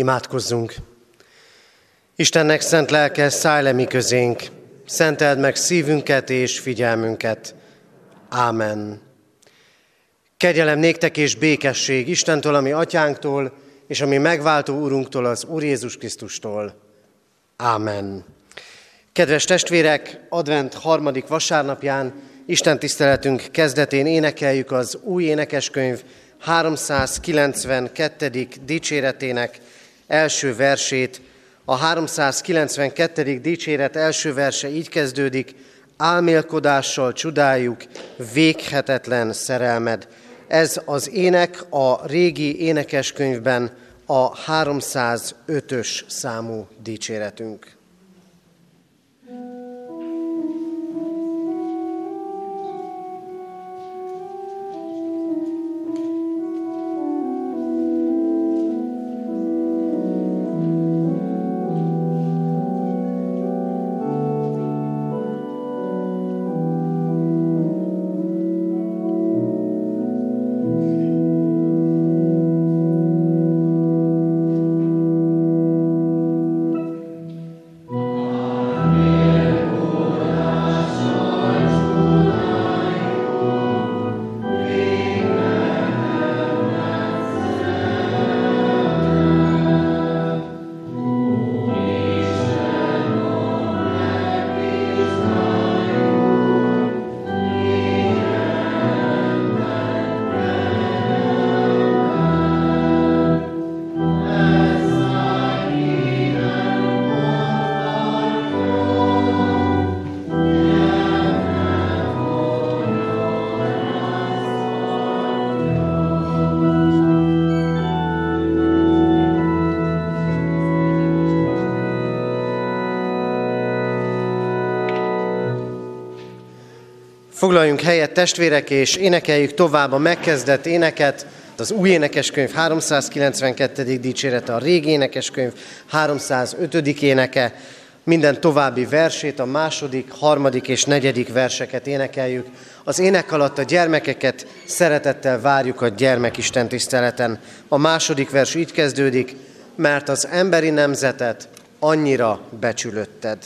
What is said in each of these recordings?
Imádkozzunk! Istennek szent lelke, szállj le mi közénk, szenteld meg szívünket és figyelmünket. Ámen. Kegyelem néktek és békesség Istentől, ami atyánktól, és ami megváltó úrunktól, az Úr Jézus Krisztustól. Ámen. Kedves testvérek, advent harmadik vasárnapján, Isten tiszteletünk kezdetén énekeljük az új énekeskönyv 392. dicséretének első versét. A 392. dicséret első verse így kezdődik, álmélkodással csodáljuk véghetetlen szerelmed. Ez az ének a régi énekeskönyvben a 305-ös számú dicséretünk. Foglaljunk helyet testvérek, és énekeljük tovább a megkezdett éneket, az új énekeskönyv 392. dicsérete, a régi énekeskönyv 305. éneke, minden további versét, a második, harmadik és negyedik verseket énekeljük. Az ének alatt a gyermekeket szeretettel várjuk a gyermekisten tiszteleten. A második vers így kezdődik, mert az emberi nemzetet annyira becsülötted.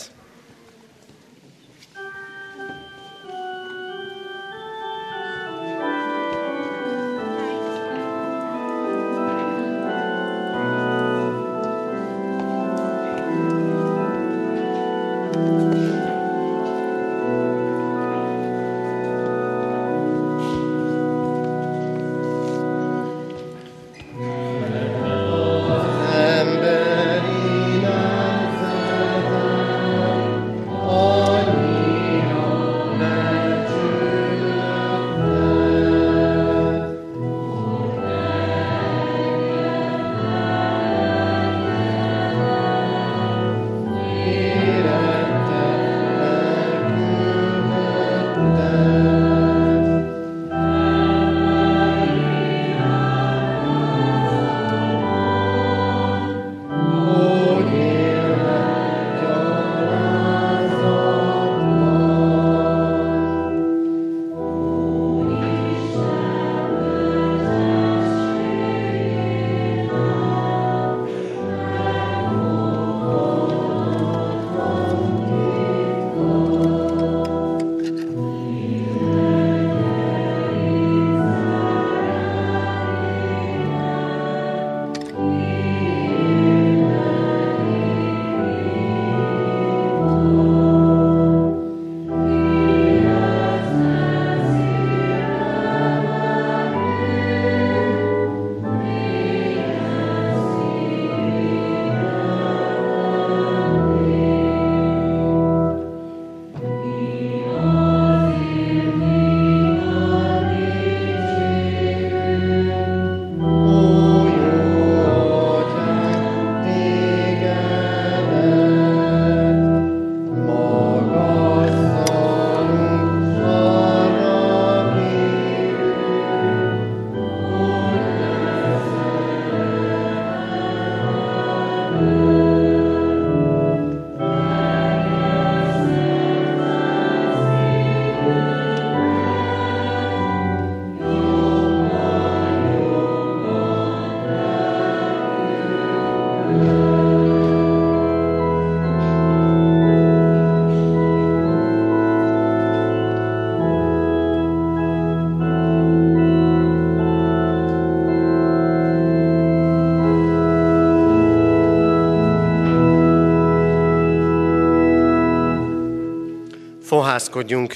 Fohászkodjunk.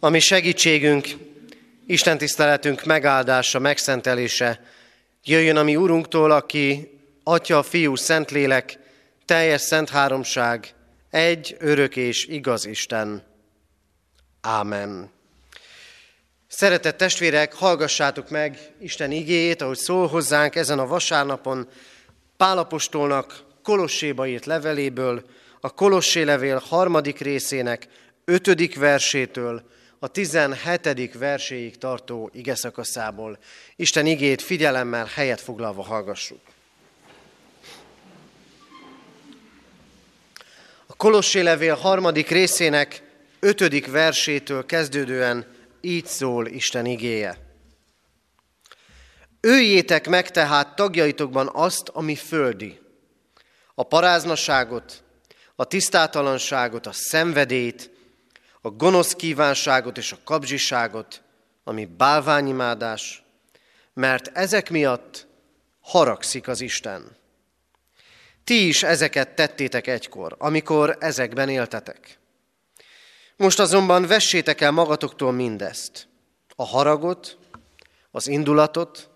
Ami segítségünk, Isten tiszteletünk megáldása, megszentelése, jöjjön a mi Urunktól, aki Atya, Fiú, Szentlélek, teljes szent háromság, egy örök és igaz Isten. Ámen. Szeretett testvérek, hallgassátok meg Isten igéjét, ahogy szól hozzánk ezen a vasárnapon Pálapostolnak Kolosséba írt leveléből, a Kolossé levél harmadik részének ötödik versétől a tizenhetedik verséig tartó igeszakaszából. Isten igét figyelemmel helyet foglalva hallgassuk. A Kolossé levél harmadik részének ötödik versétől kezdődően így szól Isten igéje. Őjétek meg tehát tagjaitokban azt, ami földi, a paráznaságot, a tisztátalanságot, a szenvedét, a gonosz kívánságot és a kapzsiságot, ami bálványimádás, mert ezek miatt haragszik az Isten. Ti is ezeket tettétek egykor, amikor ezekben éltetek. Most azonban vessétek el magatoktól mindezt, a haragot, az indulatot,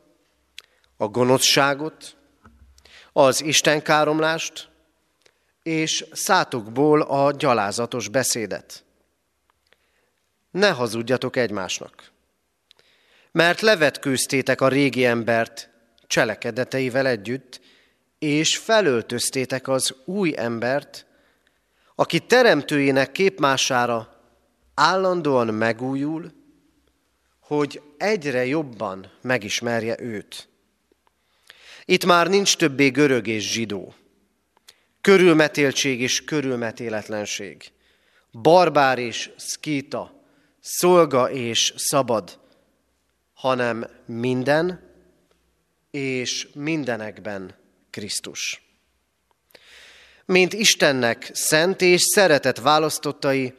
a gonoszságot, az istenkáromlást, és szátokból a gyalázatos beszédet. Ne hazudjatok egymásnak, mert levetkőztétek a régi embert cselekedeteivel együtt, és felöltöztétek az új embert, aki teremtőjének képmására állandóan megújul, hogy egyre jobban megismerje őt. Itt már nincs többé görög és zsidó, körülmetéltség és körülmetéletlenség, barbár és szkíta, szolga és szabad, hanem minden és mindenekben Krisztus. Mint Istennek szent és szeretett választottai,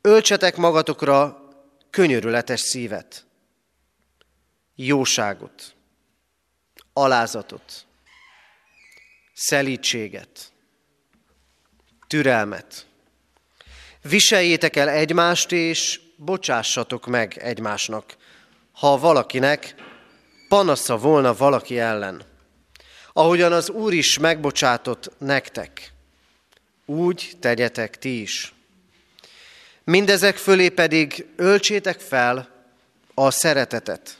öltsetek magatokra könyörületes szívet, jóságot, alázatot, szelítséget, türelmet. Viseljétek el egymást, és bocsássatok meg egymásnak, ha valakinek panasza volna valaki ellen. Ahogyan az Úr is megbocsátott nektek, úgy tegyetek ti is. Mindezek fölé pedig öltsétek fel a szeretetet,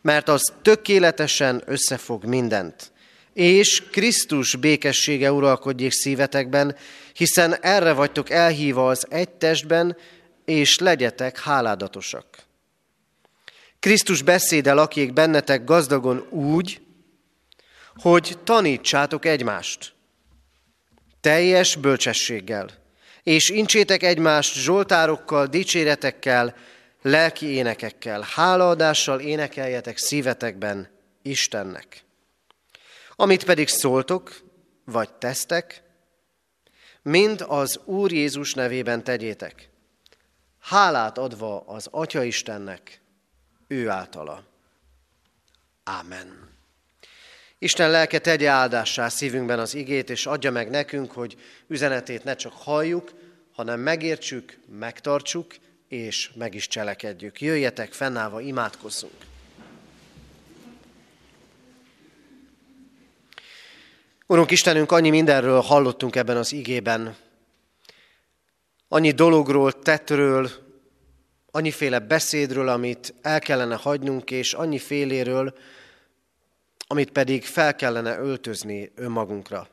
mert az tökéletesen összefog mindent, és Krisztus békessége uralkodjék szívetekben, hiszen erre vagytok elhívva az egy testben, és legyetek háládatosak. Krisztus beszéde lakjék bennetek gazdagon úgy, hogy tanítsátok egymást, teljes bölcsességgel, és incsétek egymást zsoltárokkal, dicséretekkel, lelki énekekkel, hálaadással énekeljetek szívetekben Istennek. Amit pedig szóltok, vagy tesztek, mind az Úr Jézus nevében tegyétek, hálát adva az Atya Istennek, ő általa. Ámen. Isten lelke tegye áldássá szívünkben az igét, és adja meg nekünk, hogy üzenetét ne csak halljuk, hanem megértsük, megtartsuk, és meg is cselekedjük. Jöjjetek, fennállva imádkozzunk. Urunk Istenünk, annyi mindenről hallottunk ebben az igében, annyi dologról, tettről, annyiféle beszédről, amit el kellene hagynunk, és annyi féléről, amit pedig fel kellene öltözni önmagunkra.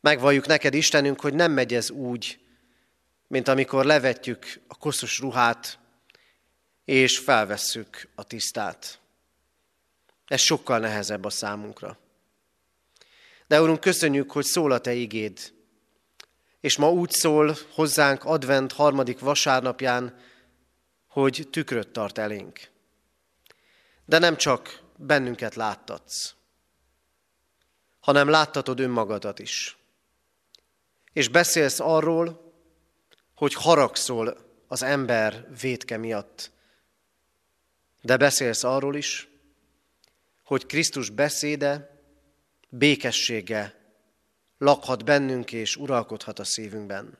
Megvalljuk neked, Istenünk, hogy nem megy ez úgy, mint amikor levetjük a koszos ruhát, és felvesszük a tisztát. Ez sokkal nehezebb a számunkra. De Urunk, köszönjük, hogy szól a Te igéd, és ma úgy szól hozzánk advent harmadik vasárnapján, hogy tükröt tart elénk. De nem csak bennünket láttatsz, hanem láttatod önmagadat is. És beszélsz arról, hogy haragszol az ember vétke miatt. De beszélsz arról is, hogy Krisztus beszéde békessége lakhat bennünk és uralkodhat a szívünkben.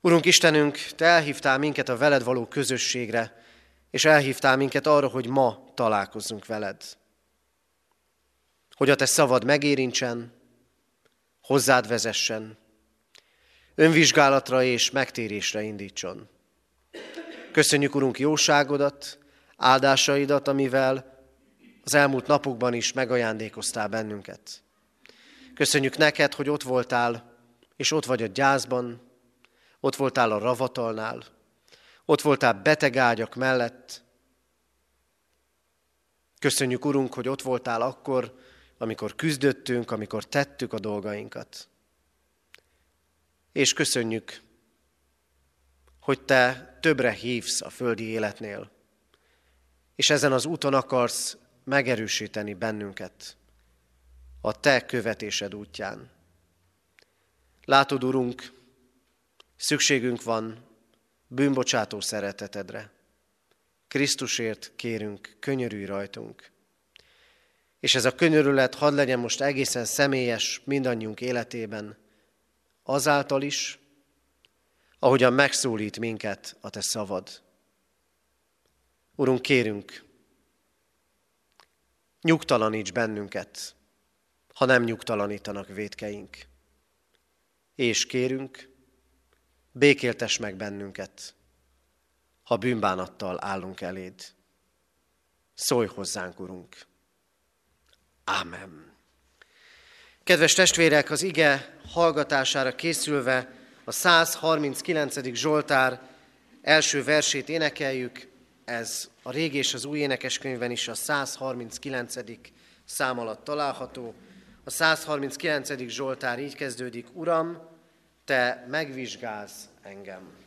Urunk Istenünk, Te elhívtál minket a veled való közösségre, és elhívtál minket arra, hogy ma találkozzunk veled. Hogy a Te szavad megérintsen, hozzád vezessen, önvizsgálatra és megtérésre indítson. Köszönjük, Urunk, jóságodat, áldásaidat, amivel az elmúlt napokban is megajándékoztál bennünket. Köszönjük neked, hogy ott voltál, és ott vagy a gyászban, ott voltál a ravatalnál, ott voltál beteg ágyak mellett. Köszönjük, Urunk, hogy ott voltál akkor, amikor küzdöttünk, amikor tettük a dolgainkat. És köszönjük, hogy Te többre hívsz a földi életnél, és ezen az úton akarsz megerősíteni bennünket a Te követésed útján. Látod, Urunk, szükségünk van bűnbocsátó szeretetedre. Krisztusért kérünk, könyörülj rajtunk. És ez a könyörület hadd legyen most egészen személyes mindannyiunk életében, azáltal is, ahogyan megszólít minket a Te szavad. Urunk, kérünk, nyugtalaníts bennünket, ha nem nyugtalanítanak védkeink. És kérünk, békéltes meg bennünket, ha bűnbánattal állunk eléd. Szólj hozzánk, Urunk! Ámen. Kedves testvérek, az ige hallgatására készülve a 139. Zsoltár első versét énekeljük, ez a régi és az új énekeskönyvben is a 139. szám alatt található. A 139. Zsoltár így kezdődik, Uram, Te megvizsgálsz engem.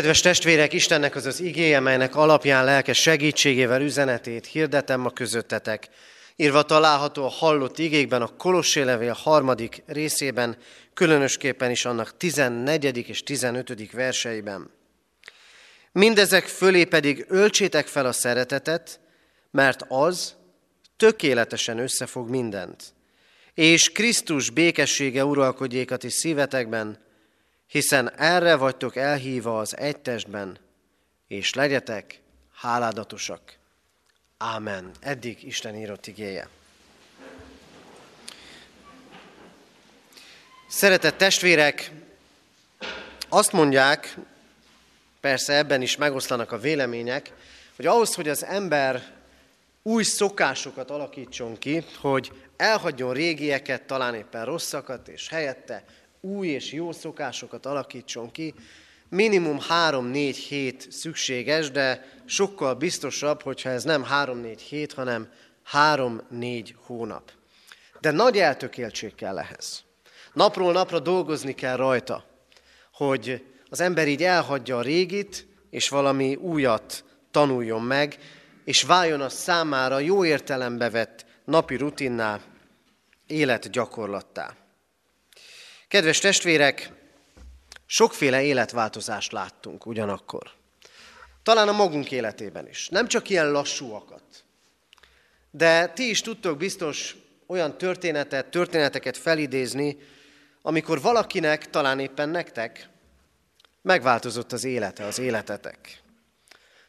Kedves testvérek, Istennek az az igéje, melynek alapján lelkes segítségével üzenetét hirdetem ma közöttetek. Írva található a hallott igékben a Kolossé levél harmadik részében, különösképpen is annak 14. és 15. verseiben. Mindezek fölé pedig öltsétek fel a szeretetet, mert az tökéletesen összefog mindent. És Krisztus békessége uralkodjék a ti szívetekben, hiszen erre vagytok elhívva az egy testben, és legyetek háládatosak. Ámen. Eddig Isten írott igéje. Szeretett testvérek, azt mondják, persze ebben is megoszlanak a vélemények, hogy ahhoz, hogy az ember új szokásokat alakítson ki, hogy elhagyjon régieket, talán éppen rosszakat, és helyette új és jó szokásokat alakítson ki, minimum 3-4 hét szükséges, de sokkal biztosabb, hogyha ez nem 3-4 hét, hanem 3-4 hónap. De nagy eltökéltség kell ehhez. Napról napra dolgozni kell rajta, hogy az ember így elhagyja a régit, és valami újat tanuljon meg, és váljon a számára jó értelembe vett napi rutinná, életgyakorlattá. Kedves testvérek, sokféle életváltozást láttunk ugyanakkor. Talán a magunk életében is. Nem csak ilyen lassúakat. De ti is tudtok biztos olyan történetet, történeteket felidézni, amikor valakinek, talán éppen nektek, megváltozott az élete, az életetek.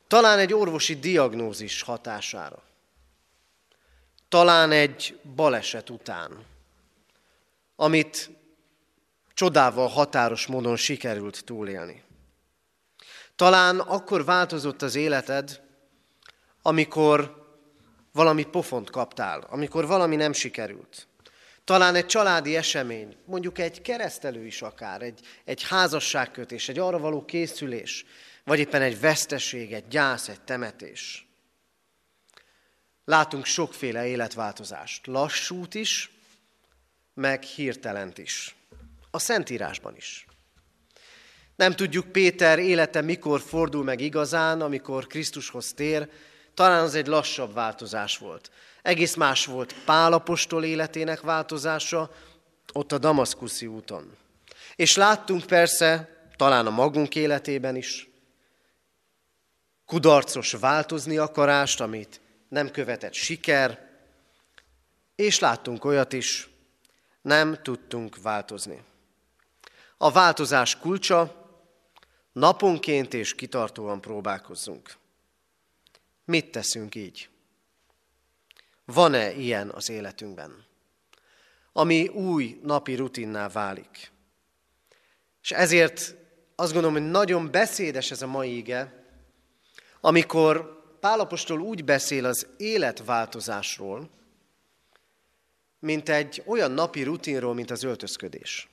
Talán egy orvosi diagnózis hatására. Talán egy baleset után, amit csodával határos módon sikerült túlélni. Talán akkor változott az életed, amikor valami pofont kaptál, amikor valami nem sikerült. Talán egy családi esemény, mondjuk egy keresztelő is akár, egy, egy házasságkötés, egy arra való készülés, vagy éppen egy veszteség, egy gyász, egy temetés. Látunk sokféle életváltozást, lassút is, meg hirtelent is. A Szentírásban is. Nem tudjuk Péter élete mikor fordul meg igazán, amikor Krisztushoz tér, talán az egy lassabb változás volt. Egész más volt Pálapostól életének változása, ott a Damaszkuszi úton. És láttunk persze, talán a magunk életében is, kudarcos változni akarást, amit nem követett siker, és láttunk olyat is, nem tudtunk változni. A változás kulcsa, naponként és kitartóan próbálkozzunk. Mit teszünk így? Van-e ilyen az életünkben, ami új napi rutinná válik? És ezért azt gondolom, hogy nagyon beszédes ez a mai ige, amikor Pálapostól úgy beszél az életváltozásról, mint egy olyan napi rutinról, mint az öltözködés.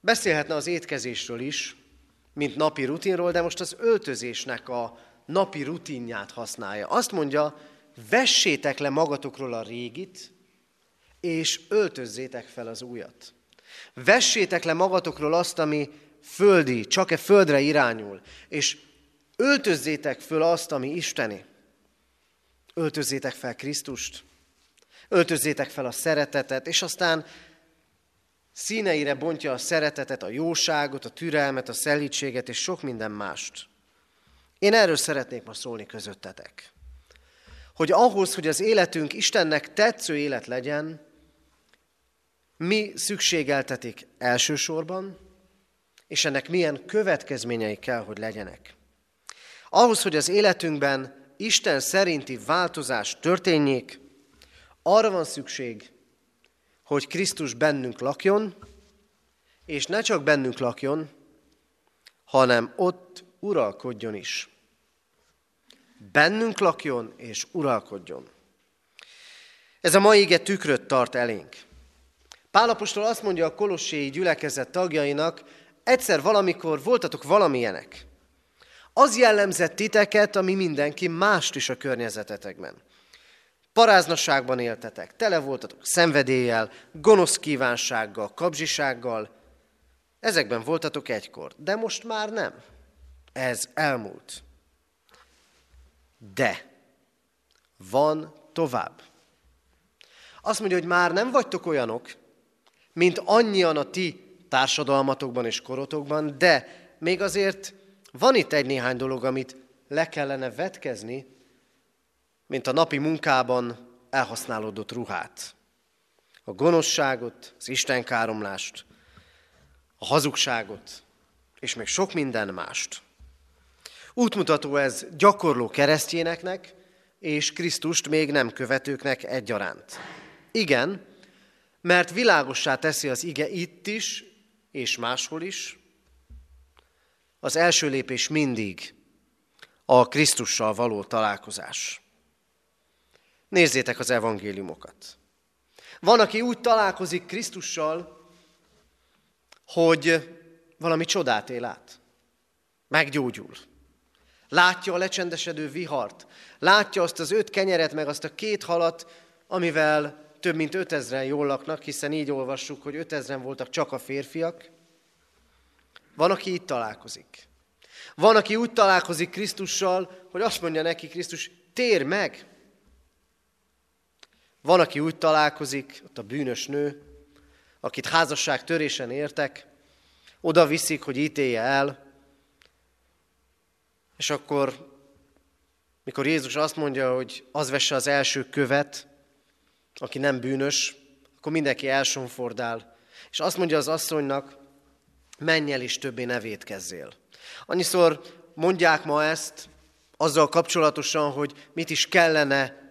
Beszélhetne az étkezésről is, mint napi rutinról, de most az öltözésnek a napi rutinját használja. Azt mondja, vessétek le magatokról a régit, és öltözzétek fel az újat. Vessétek le magatokról azt, ami földi, csak e földre irányul, és öltözzétek föl azt, ami isteni. Öltözzétek fel Krisztust, öltözzétek fel a szeretetet, és aztán színeire bontja a szeretetet, a jóságot, a türelmet, a szelítséget és sok minden mást. Én erről szeretnék ma szólni közöttetek. Hogy ahhoz, hogy az életünk Istennek tetsző élet legyen, mi szükségeltetik elsősorban, és ennek milyen következményei kell, hogy legyenek. Ahhoz, hogy az életünkben Isten szerinti változás történjék, arra van szükség, hogy Krisztus bennünk lakjon, és ne csak bennünk lakjon, hanem ott uralkodjon is. Bennünk lakjon és uralkodjon. Ez a mai ige tükröt tart elénk. Pálapostól azt mondja a kolosséi gyülekezet tagjainak, egyszer valamikor voltatok valamilyenek. Az jellemzett titeket, ami mindenki mást is a környezetetekben. Paráznasságban éltetek, tele voltatok szenvedéllyel, gonosz kívánsággal, kapzsisággal. Ezekben voltatok egykor, de most már nem. Ez elmúlt. De van tovább. Azt mondja, hogy már nem vagytok olyanok, mint annyian a ti társadalmatokban és korotokban, de még azért van itt egy néhány dolog, amit le kellene vetkezni, mint a napi munkában elhasználódott ruhát. A gonoszságot, az istenkáromlást, a hazugságot, és még sok minden mást. Útmutató ez gyakorló keresztjéneknek, és Krisztust még nem követőknek egyaránt. Igen, mert világossá teszi az ige itt is, és máshol is, az első lépés mindig a Krisztussal való találkozás. Nézzétek az evangéliumokat. Van, aki úgy találkozik Krisztussal, hogy valami csodát él át. Meggyógyul. Látja a lecsendesedő vihart. Látja azt az öt kenyeret, meg azt a két halat, amivel több mint ötezren jól laknak, hiszen így olvassuk, hogy ötezren voltak csak a férfiak. Van, aki itt találkozik. Van, aki úgy találkozik Krisztussal, hogy azt mondja neki Krisztus, tér meg! Van, aki úgy találkozik, ott a bűnös nő, akit házasság törésen értek, oda viszik, hogy ítélje el, és akkor, mikor Jézus azt mondja, hogy az vesse az első követ, aki nem bűnös, akkor mindenki elsonfordál, és azt mondja az asszonynak, menj el és többé ne védkezzél. Annyiszor mondják ma ezt azzal kapcsolatosan, hogy mit is kellene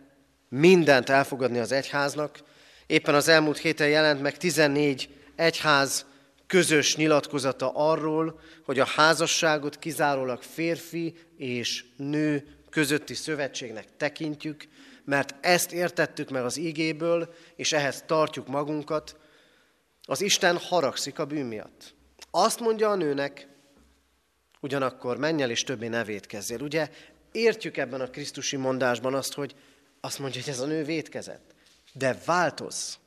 mindent elfogadni az egyháznak. Éppen az elmúlt héten jelent meg 14 egyház közös nyilatkozata arról, hogy a házasságot kizárólag férfi és nő közötti szövetségnek tekintjük, mert ezt értettük meg az ígéből, és ehhez tartjuk magunkat, az Isten haragszik a bűn miatt. Azt mondja a nőnek, ugyanakkor menj el és többé ne védkezzél. Ugye értjük ebben a Krisztusi mondásban azt, hogy azt mondja, hogy ez a nő védkezett. De változ.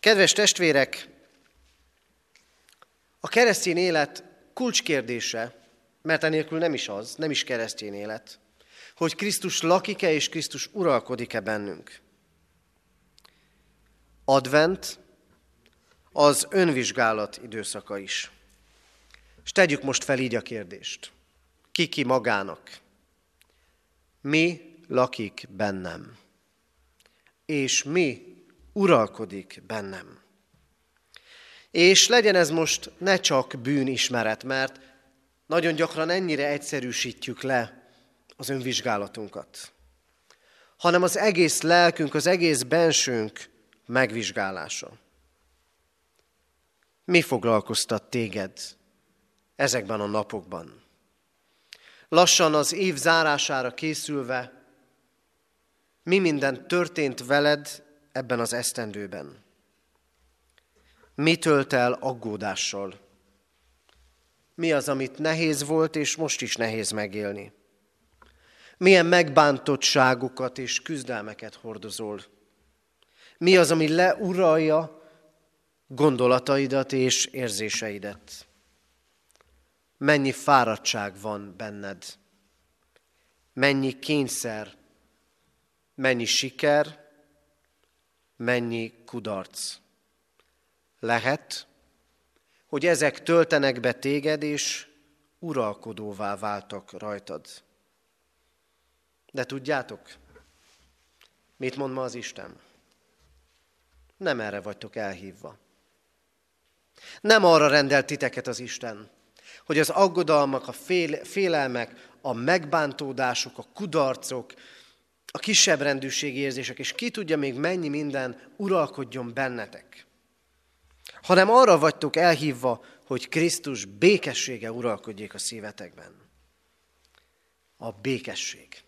Kedves testvérek, a keresztény élet kulcskérdése, mert enélkül nem is az, nem is keresztény élet, hogy Krisztus lakik-e és Krisztus uralkodik-e bennünk. Advent az önvizsgálat időszaka is. És tegyük most fel így a kérdést. Ki-ki magának? Mi lakik bennem? És mi uralkodik bennem? És legyen ez most ne csak bűnismeret, mert nagyon gyakran ennyire egyszerűsítjük le az önvizsgálatunkat, hanem az egész lelkünk, az egész bensőnk megvizsgálása. Mi foglalkoztat téged ezekben a napokban? Lassan az év zárására készülve, mi minden történt veled ebben az esztendőben? Mi tölt el aggódással? Mi az, amit nehéz volt, és most is nehéz megélni? Milyen megbántottságokat és küzdelmeket hordozol? Mi az, ami leuralja gondolataidat és érzéseidet? Mennyi fáradtság van benned? Mennyi kényszer? Mennyi siker? Mennyi kudarc? Lehet, hogy ezek töltenek be téged, és uralkodóvá váltak rajtad. De tudjátok, mit mond ma az Isten? Nem erre vagytok elhívva. Nem arra rendelt titeket az Isten, hogy az aggodalmak, a fél, félelmek, a megbántódások, a kudarcok, a kisebb rendűségi érzések, és ki tudja még mennyi minden uralkodjon bennetek. Hanem arra vagytok elhívva, hogy Krisztus békessége uralkodjék a szívetekben. A békesség.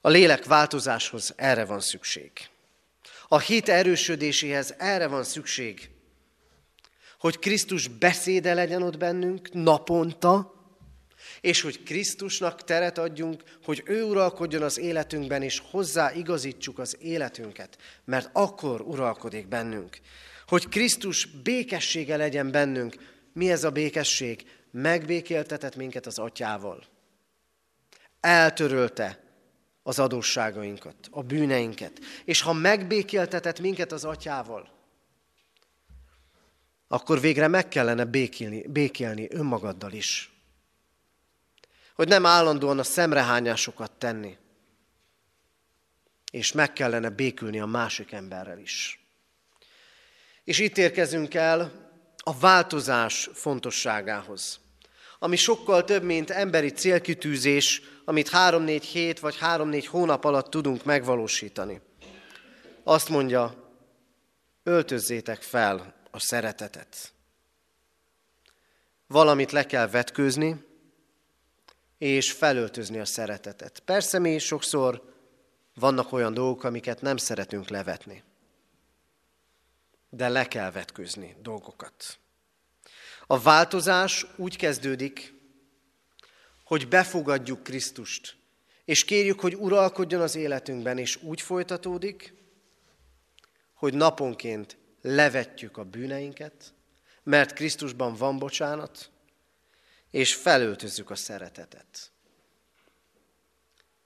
A lélek változáshoz erre van szükség. A hit erősödéséhez erre van szükség, hogy Krisztus beszéde legyen ott bennünk naponta, és hogy Krisztusnak teret adjunk, hogy ő uralkodjon az életünkben, és hozzá igazítsuk az életünket, mert akkor uralkodik bennünk. Hogy Krisztus békessége legyen bennünk. Mi ez a békesség? Megbékéltetett minket az atyával. Eltörölte az adósságainkat, a bűneinket. És ha megbékéltetett minket az atyával, akkor végre meg kellene békélni, békélni önmagaddal is. Hogy nem állandóan a szemrehányásokat tenni, és meg kellene békülni a másik emberrel is. És itt érkezünk el a változás fontosságához, ami sokkal több, mint emberi célkitűzés, amit három-négy hét vagy három-négy hónap alatt tudunk megvalósítani. Azt mondja, öltözzétek fel a szeretetet. valamit le kell vetkőzni, és felöltözni a szeretetet. Persze mi sokszor vannak olyan dolgok, amiket nem szeretünk levetni. De le kell vetkőzni dolgokat. A változás úgy kezdődik, hogy befogadjuk Krisztust, és kérjük, hogy uralkodjon az életünkben, és úgy folytatódik, hogy naponként levetjük a bűneinket, mert Krisztusban van bocsánat, és felöltözzük a szeretetet.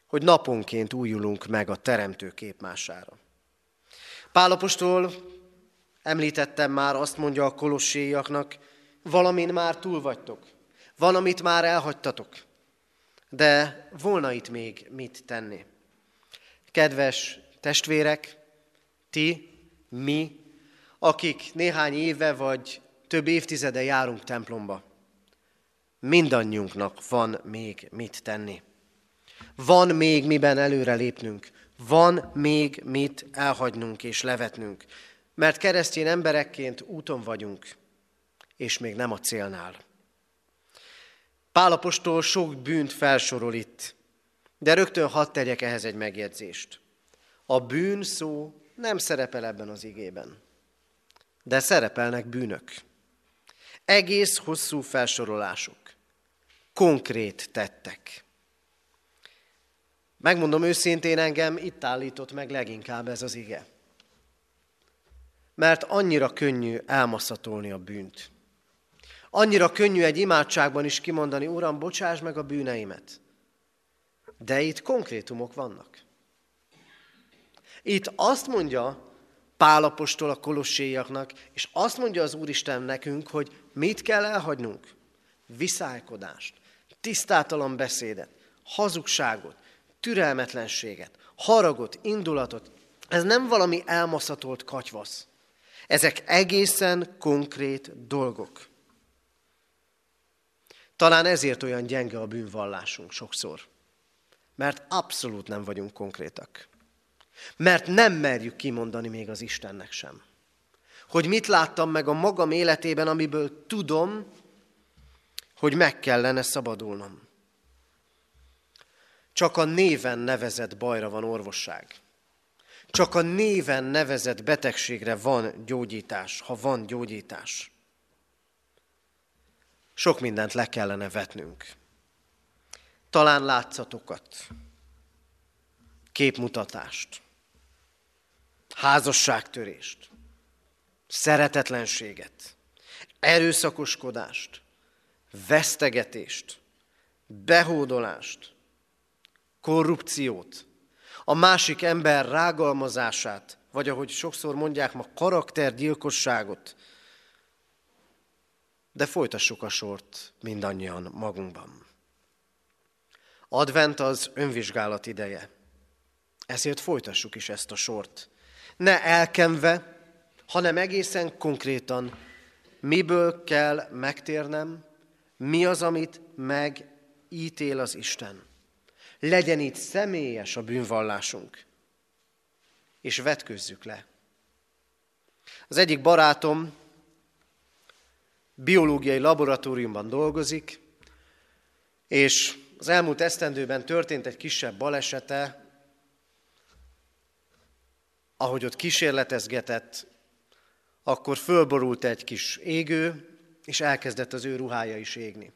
Hogy naponként újulunk meg a teremtő képmására. Pálapostól említettem már, azt mondja a kolosséiaknak, valamin már túl vagytok, van, amit már elhagytatok, de volna itt még mit tenni. Kedves testvérek, ti, mi, akik néhány éve vagy több évtizede járunk templomba, mindannyiunknak van még mit tenni. Van még miben előre lépnünk, van még mit elhagynunk és levetnünk, mert keresztény emberekként úton vagyunk, és még nem a célnál. Pálapostól sok bűnt felsorol itt, de rögtön hadd tegyek ehhez egy megjegyzést. A bűn szó nem szerepel ebben az igében, de szerepelnek bűnök. Egész hosszú felsorolások, konkrét tettek. Megmondom őszintén, engem itt állított meg leginkább ez az ige. Mert annyira könnyű elmaszatolni a bűnt. Annyira könnyű egy imádságban is kimondani, Uram, bocsáss meg a bűneimet. De itt konkrétumok vannak. Itt azt mondja Pálapostól a kolosséiaknak, és azt mondja az Úristen nekünk, hogy mit kell elhagynunk? Viszálykodást, tisztátalan beszédet, hazugságot, türelmetlenséget, haragot, indulatot. Ez nem valami elmaszatolt katyvasz. Ezek egészen konkrét dolgok. Talán ezért olyan gyenge a bűnvallásunk sokszor. Mert abszolút nem vagyunk konkrétak. Mert nem merjük kimondani még az Istennek sem. Hogy mit láttam meg a magam életében, amiből tudom, hogy meg kellene szabadulnom. Csak a néven nevezett bajra van orvosság. Csak a néven nevezett betegségre van gyógyítás, ha van gyógyítás. Sok mindent le kellene vetnünk. Talán látszatokat, képmutatást, házasságtörést, szeretetlenséget, erőszakoskodást, vesztegetést, behódolást, korrupciót, a másik ember rágalmazását, vagy ahogy sokszor mondják ma, karaktergyilkosságot, de folytassuk a sort mindannyian magunkban. Advent az önvizsgálat ideje. Ezért folytassuk is ezt a sort. Ne elkenve, hanem egészen konkrétan, miből kell megtérnem, mi az, amit megítél az Isten. Legyen itt személyes a bűnvallásunk, és vetkőzzük le. Az egyik barátom biológiai laboratóriumban dolgozik, és az elmúlt esztendőben történt egy kisebb balesete, ahogy ott kísérletezgetett, akkor fölborult egy kis égő, és elkezdett az ő ruhája is égni.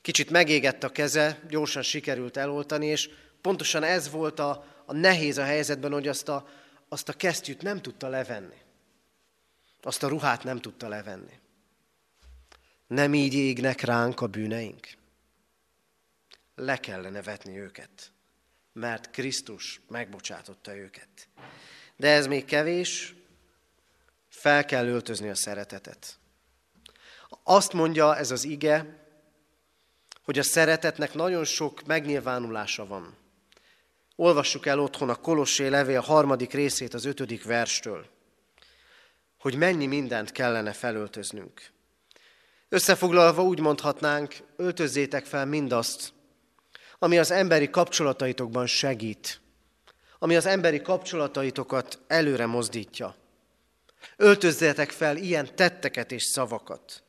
Kicsit megégett a keze, gyorsan sikerült eloltani, és pontosan ez volt a, a nehéz a helyzetben, hogy azt a, azt a kesztyűt nem tudta levenni. Azt a ruhát nem tudta levenni. Nem így égnek ránk a bűneink. Le kellene vetni őket, mert Krisztus megbocsátotta őket. De ez még kevés, fel kell öltözni a szeretetet. Azt mondja ez az ige, hogy a szeretetnek nagyon sok megnyilvánulása van. Olvassuk el otthon a Kolossé levél harmadik részét az ötödik verstől, hogy mennyi mindent kellene felöltöznünk. Összefoglalva úgy mondhatnánk, öltözzétek fel mindazt, ami az emberi kapcsolataitokban segít, ami az emberi kapcsolataitokat előre mozdítja. Öltözzétek fel ilyen tetteket és szavakat.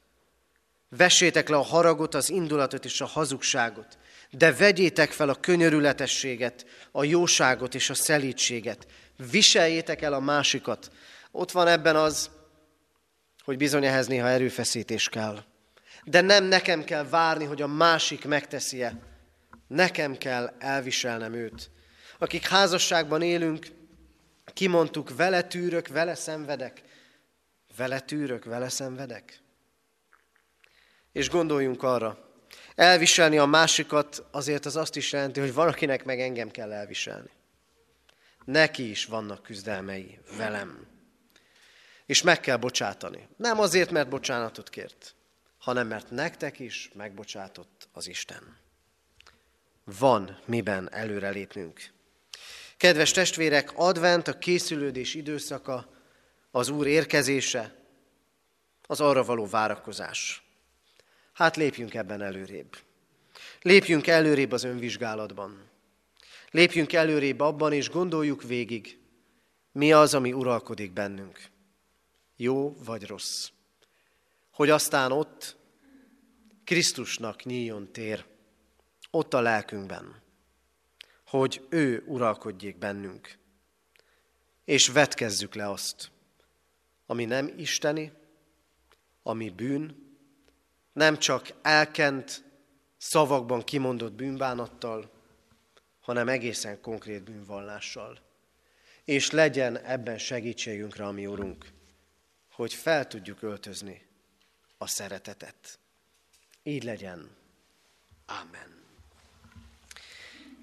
Vessétek le a haragot, az indulatot és a hazugságot, de vegyétek fel a könyörületességet, a jóságot és a szelítséget. Viseljétek el a másikat. Ott van ebben az, hogy bizony ehhez néha erőfeszítés kell. De nem nekem kell várni, hogy a másik megteszi-e. Nekem kell elviselnem őt. Akik házasságban élünk, kimondtuk, vele tűrök, vele szenvedek. Vele tűrök, vele szenvedek. És gondoljunk arra, elviselni a másikat azért az azt is jelenti, hogy valakinek meg engem kell elviselni. Neki is vannak küzdelmei velem. És meg kell bocsátani. Nem azért, mert bocsánatot kért, hanem mert nektek is megbocsátott az Isten. Van miben előrelépnünk. Kedves testvérek, advent, a készülődés időszaka, az Úr érkezése, az arra való várakozás. Hát lépjünk ebben előrébb. Lépjünk előrébb az önvizsgálatban. Lépjünk előrébb abban, és gondoljuk végig, mi az, ami uralkodik bennünk. Jó vagy rossz. Hogy aztán ott Krisztusnak nyíljon tér, ott a lelkünkben, hogy ő uralkodjék bennünk. És vetkezzük le azt, ami nem isteni, ami bűn, nem csak elkent, szavakban kimondott bűnbánattal, hanem egészen konkrét bűnvallással. És legyen ebben segítségünkre, ami Urunk, hogy fel tudjuk öltözni a szeretetet. Így legyen. Amen.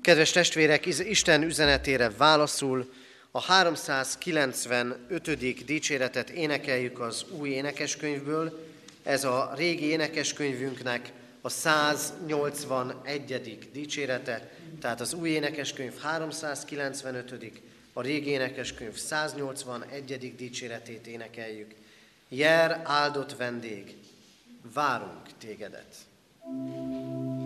Kedves testvérek, Isten üzenetére válaszul a 395. dicséretet énekeljük az új énekeskönyvből, ez a régi énekeskönyvünknek a 181. dicsérete, tehát az új énekeskönyv 395. a régi énekeskönyv 181. dicséretét énekeljük. Jer áldott vendég, várunk tégedet. thank you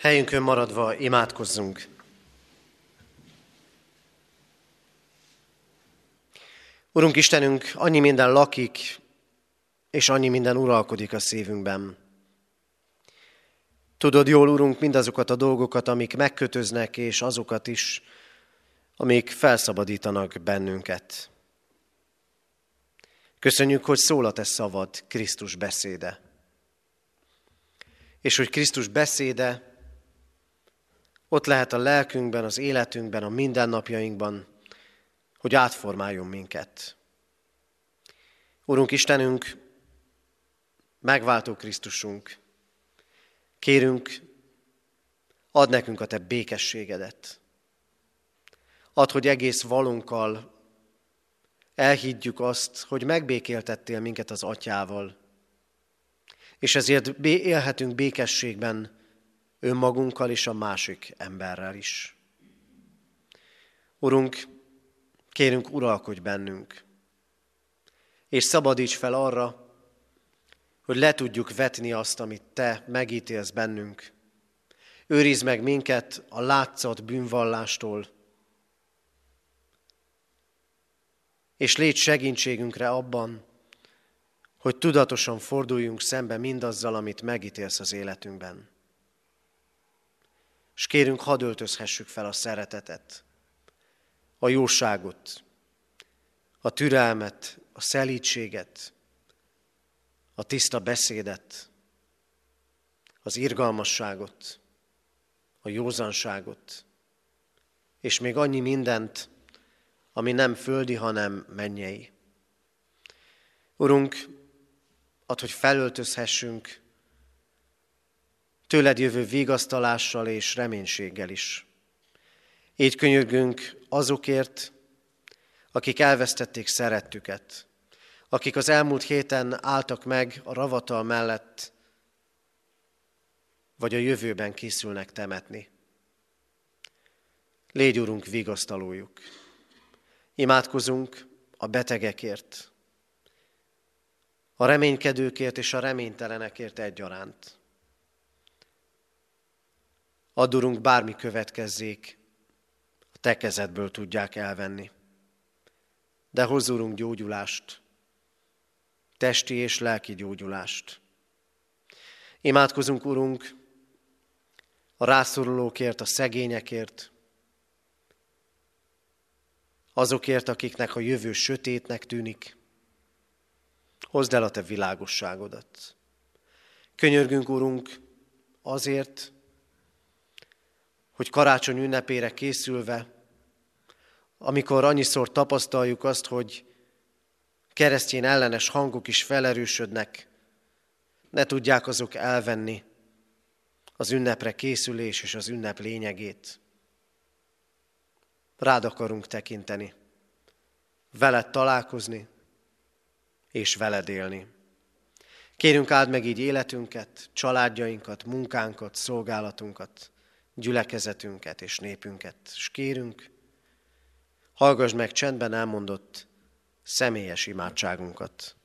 Helyünkön maradva imádkozzunk. Urunk Istenünk, annyi minden lakik, és annyi minden uralkodik a szívünkben. Tudod jól, Urunk, mindazokat a dolgokat, amik megkötöznek, és azokat is, amik felszabadítanak bennünket. Köszönjük, hogy szól a te szavad, Krisztus beszéde. És hogy Krisztus beszéde ott lehet a lelkünkben, az életünkben, a mindennapjainkban, hogy átformáljon minket. Urunk Istenünk, megváltó Krisztusunk, kérünk, add nekünk a Te békességedet. Add, hogy egész valunkkal elhiggyük azt, hogy megbékéltettél minket az Atyával, és ezért élhetünk békességben önmagunkkal és a másik emberrel is. Urunk, kérünk, uralkodj bennünk, és szabadíts fel arra, hogy le tudjuk vetni azt, amit Te megítélsz bennünk. Őrizd meg minket a látszat bűnvallástól, és légy segítségünkre abban, hogy tudatosan forduljunk szembe mindazzal, amit megítélsz az életünkben. És kérünk, hadd öltözhessük fel a szeretetet, a jóságot, a türelmet, a szelítséget, a tiszta beszédet, az irgalmasságot, a józanságot, és még annyi mindent, ami nem földi, hanem mennyei. Urunk, ad, hogy felöltözhessünk tőled jövő vigasztalással és reménységgel is. Így könyörgünk azokért, akik elvesztették szerettüket, akik az elmúlt héten álltak meg a ravatal mellett, vagy a jövőben készülnek temetni. Légy, Urunk, vigasztalójuk. Imádkozunk a betegekért, a reménykedőkért és a reménytelenekért egyaránt. Add, bármi következzék, a te kezedből tudják elvenni. De hozzurunk gyógyulást, testi és lelki gyógyulást. Imádkozunk, Urunk, a rászorulókért, a szegényekért, azokért, akiknek a jövő sötétnek tűnik. Hozd el a te világosságodat. Könyörgünk, Urunk, azért, hogy karácsony ünnepére készülve, amikor annyiszor tapasztaljuk azt, hogy keresztény ellenes hangok is felerősödnek, ne tudják azok elvenni az ünnepre készülés és az ünnep lényegét. Rád akarunk tekinteni, veled találkozni, és veled élni. Kérünk áld meg így életünket, családjainkat, munkánkat, szolgálatunkat, gyülekezetünket és népünket. És kérünk, hallgass meg csendben elmondott személyes imádságunkat.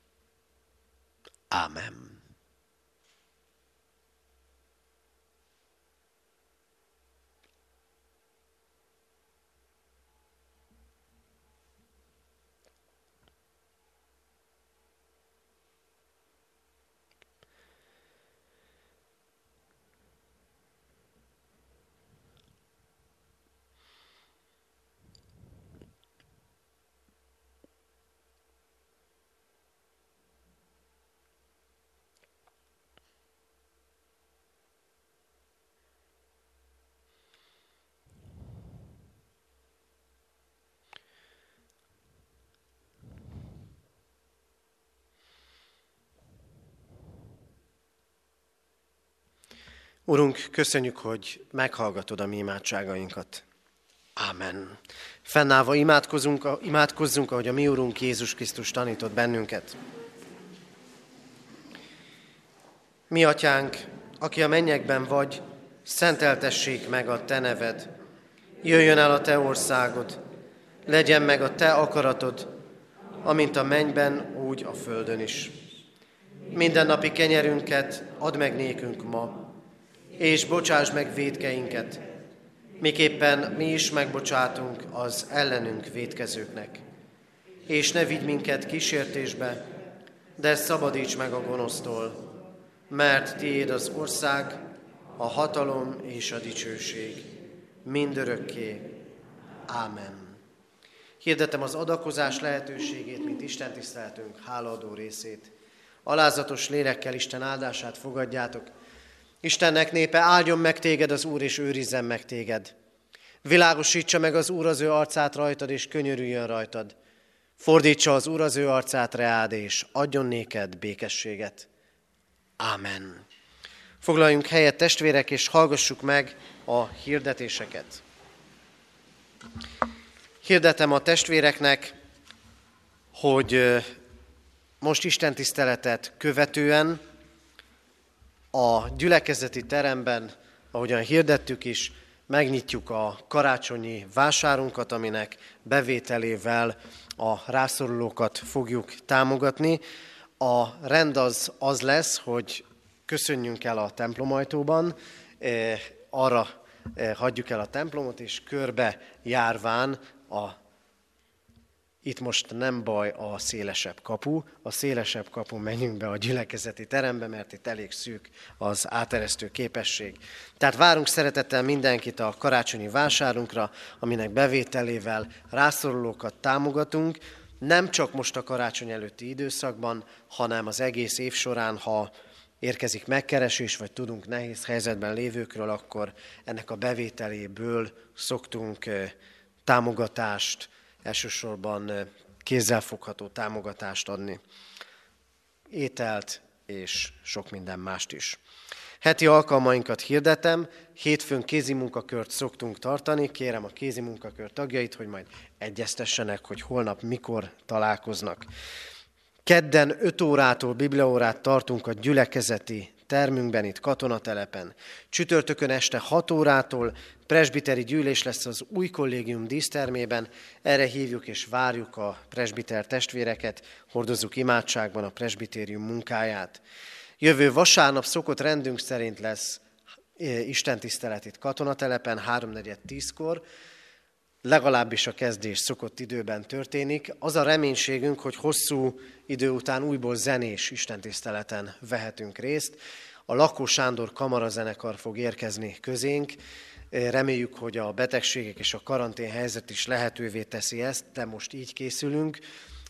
Ámen. Urunk, köszönjük, hogy meghallgatod a mi imádságainkat. Ámen. Fennállva imádkozunk, imádkozzunk, ahogy a mi Urunk Jézus Krisztus tanított bennünket. Mi, Atyánk, aki a mennyekben vagy, szenteltessék meg a Te neved. Jöjjön el a Te országod, legyen meg a Te akaratod, amint a mennyben, úgy a földön is. Minden napi kenyerünket add meg nékünk ma, és bocsáss meg védkeinket, miképpen mi is megbocsátunk az ellenünk védkezőknek. És ne vigy minket kísértésbe, de szabadíts meg a gonosztól, mert tiéd az ország, a hatalom és a dicsőség, mindörökké. Ámen. Hirdetem az adakozás lehetőségét, mint Isten tiszteltünk hálaadó részét. Alázatos lélekkel Isten áldását fogadjátok. Istennek népe, áldjon meg téged az Úr, és őrizzen meg téged. Világosítsa meg az Úr az ő arcát rajtad, és könyörüljön rajtad. Fordítsa az Úr az ő arcát reád, és adjon néked békességet. Ámen. Foglaljunk helyet, testvérek, és hallgassuk meg a hirdetéseket. Hirdetem a testvéreknek, hogy most Isten tiszteletet követően a gyülekezeti teremben, ahogyan hirdettük is, megnyitjuk a karácsonyi vásárunkat, aminek bevételével a rászorulókat fogjuk támogatni. A rend az, az lesz, hogy köszönjünk el a templomajtóban, arra hagyjuk el a templomot, és körbe járván a itt most nem baj a szélesebb kapu, a szélesebb kapu menjünk be a gyülekezeti terembe, mert itt elég szűk az áteresztő képesség. Tehát várunk szeretettel mindenkit a karácsonyi vásárunkra, aminek bevételével rászorulókat támogatunk, nem csak most a karácsony előtti időszakban, hanem az egész év során, ha érkezik megkeresés, vagy tudunk nehéz helyzetben lévőkről, akkor ennek a bevételéből szoktunk támogatást, elsősorban kézzelfogható támogatást adni. Ételt és sok minden mást is. Heti alkalmainkat hirdetem, hétfőn kézi munkakört szoktunk tartani, kérem a kézi munkakör tagjait, hogy majd egyeztessenek, hogy holnap mikor találkoznak. Kedden 5 órától bibliaórát tartunk a gyülekezeti termünkben, itt katonatelepen. Csütörtökön este 6 órától presbiteri gyűlés lesz az új kollégium dísztermében. Erre hívjuk és várjuk a presbiter testvéreket, hordozzuk imádságban a presbitérium munkáját. Jövő vasárnap szokott rendünk szerint lesz eh, Isten tisztelet itt katonatelepen, 3.4.10-kor legalábbis a kezdés szokott időben történik. Az a reménységünk, hogy hosszú idő után újból zenés istentiszteleten vehetünk részt. A Lakó Sándor kamarazenekar fog érkezni közénk. Reméljük, hogy a betegségek és a karantén helyzet is lehetővé teszi ezt, de most így készülünk.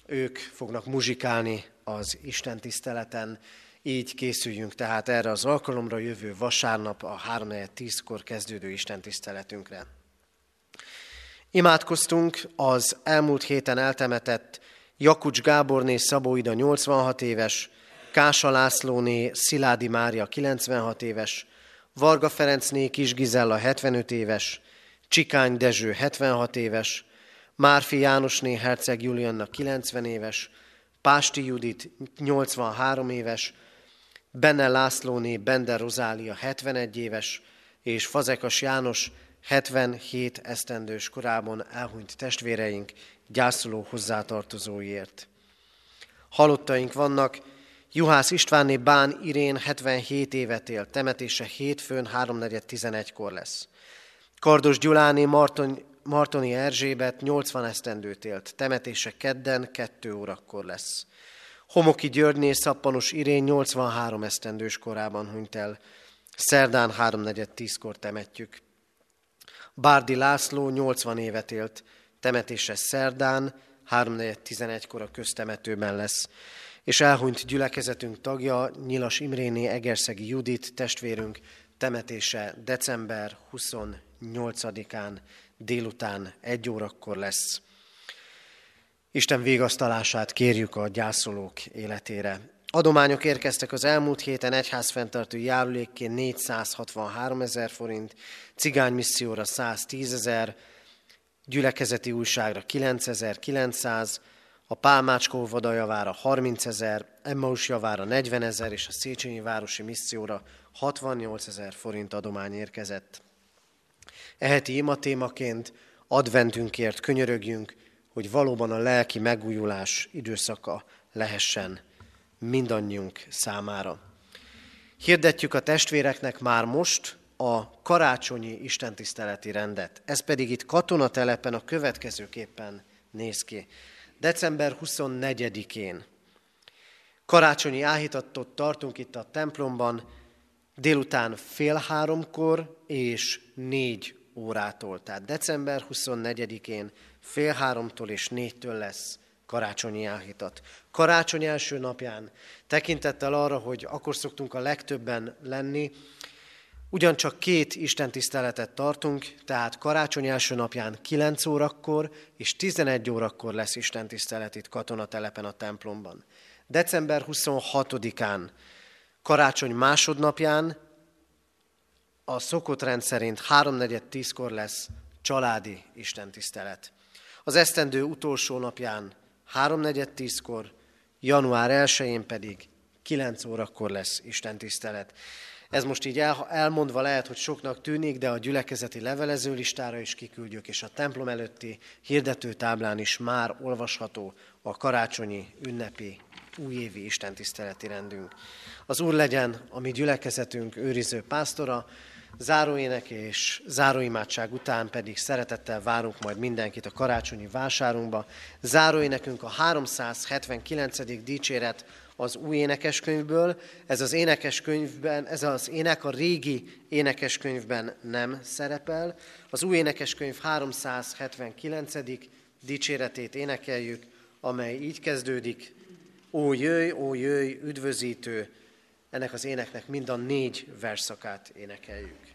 Ők fognak muzsikálni az istentiszteleten, így készüljünk tehát erre az alkalomra jövő vasárnap a 3.10-kor kezdődő istentiszteletünkre. Imádkoztunk az elmúlt héten eltemetett Jakucs Gáborné Szabóida 86 éves, Kása Lászlóné Sziládi Mária 96 éves, Varga Ferencné Kis Gizella 75 éves, Csikány Dezső 76 éves, Márfi Jánosné Herceg Julianna 90 éves, Pásti Judit 83 éves, Benne Lászlóné Bender Rozália 71 éves, és Fazekas János 77 esztendős korában elhunyt testvéreink gyászoló hozzátartozóiért. Halottaink vannak, Juhász Istvánné Bán Irén 77 évet élt, temetése hétfőn 3.4.11-kor lesz. Kardos Gyuláné Marton, Martoni Erzsébet 80 esztendőt élt, temetése kedden 2 órakor lesz. Homoki Györgyné Szappanos Irén 83 esztendős korában hunyt el, szerdán 3.4.10-kor temetjük. Bárdi László 80 évet élt, temetése szerdán, 3.11-kor a köztemetőben lesz. És elhunyt gyülekezetünk tagja, Nyilas Imréné Egerszegi Judit, testvérünk, temetése december 28-án délután egy órakor lesz. Isten végasztalását kérjük a gyászolók életére. Adományok érkeztek az elmúlt héten egyházfenntartó járulékként 463 ezer forint, cigánymisszióra 110 ezer, gyülekezeti újságra 9900, a Pálmácskó vadajavára 30 ezer, Emmaus javára 40 ezer, és a Széchenyi Városi Misszióra 68 ezer forint adomány érkezett. Eheti ima témaként adventünkért könyörögjünk, hogy valóban a lelki megújulás időszaka lehessen mindannyiunk számára. Hirdetjük a testvéreknek már most a karácsonyi istentiszteleti rendet. Ez pedig itt katonatelepen a következőképpen néz ki. December 24-én karácsonyi áhítatot tartunk itt a templomban, délután fél háromkor és négy órától. Tehát december 24-én fél háromtól és négytől lesz karácsonyi áhítat. Karácsony első napján tekintettel arra, hogy akkor szoktunk a legtöbben lenni, ugyancsak két Isten tiszteletet tartunk, tehát karácsony első napján 9 órakor és 11 órakor lesz Isten tisztelet itt katonatelepen a templomban. December 26-án, karácsony másodnapján a szokott rend szerint 3.4.10-kor lesz családi istentisztelet. Az esztendő utolsó napján 3.4.10-kor, január 1-én pedig 9 órakor lesz istentisztelet. Ez most így elmondva lehet, hogy soknak tűnik, de a gyülekezeti levelező listára is kiküldjük, és a templom előtti hirdetőtáblán is már olvasható a karácsonyi ünnepi újévi istentiszteleti rendünk. Az Úr legyen a mi gyülekezetünk őriző pásztora, záróének és záróimádság után pedig szeretettel várunk majd mindenkit a karácsonyi vásárunkba. Záróénekünk a 379. dicséret az új énekeskönyvből. Ez az énekeskönyvben, ez az ének a régi énekeskönyvben nem szerepel. Az új énekeskönyv 379. dicséretét énekeljük, amely így kezdődik. Ó jöjj, ó jöjj, üdvözítő, ennek az éneknek mind a négy verszakát énekeljük.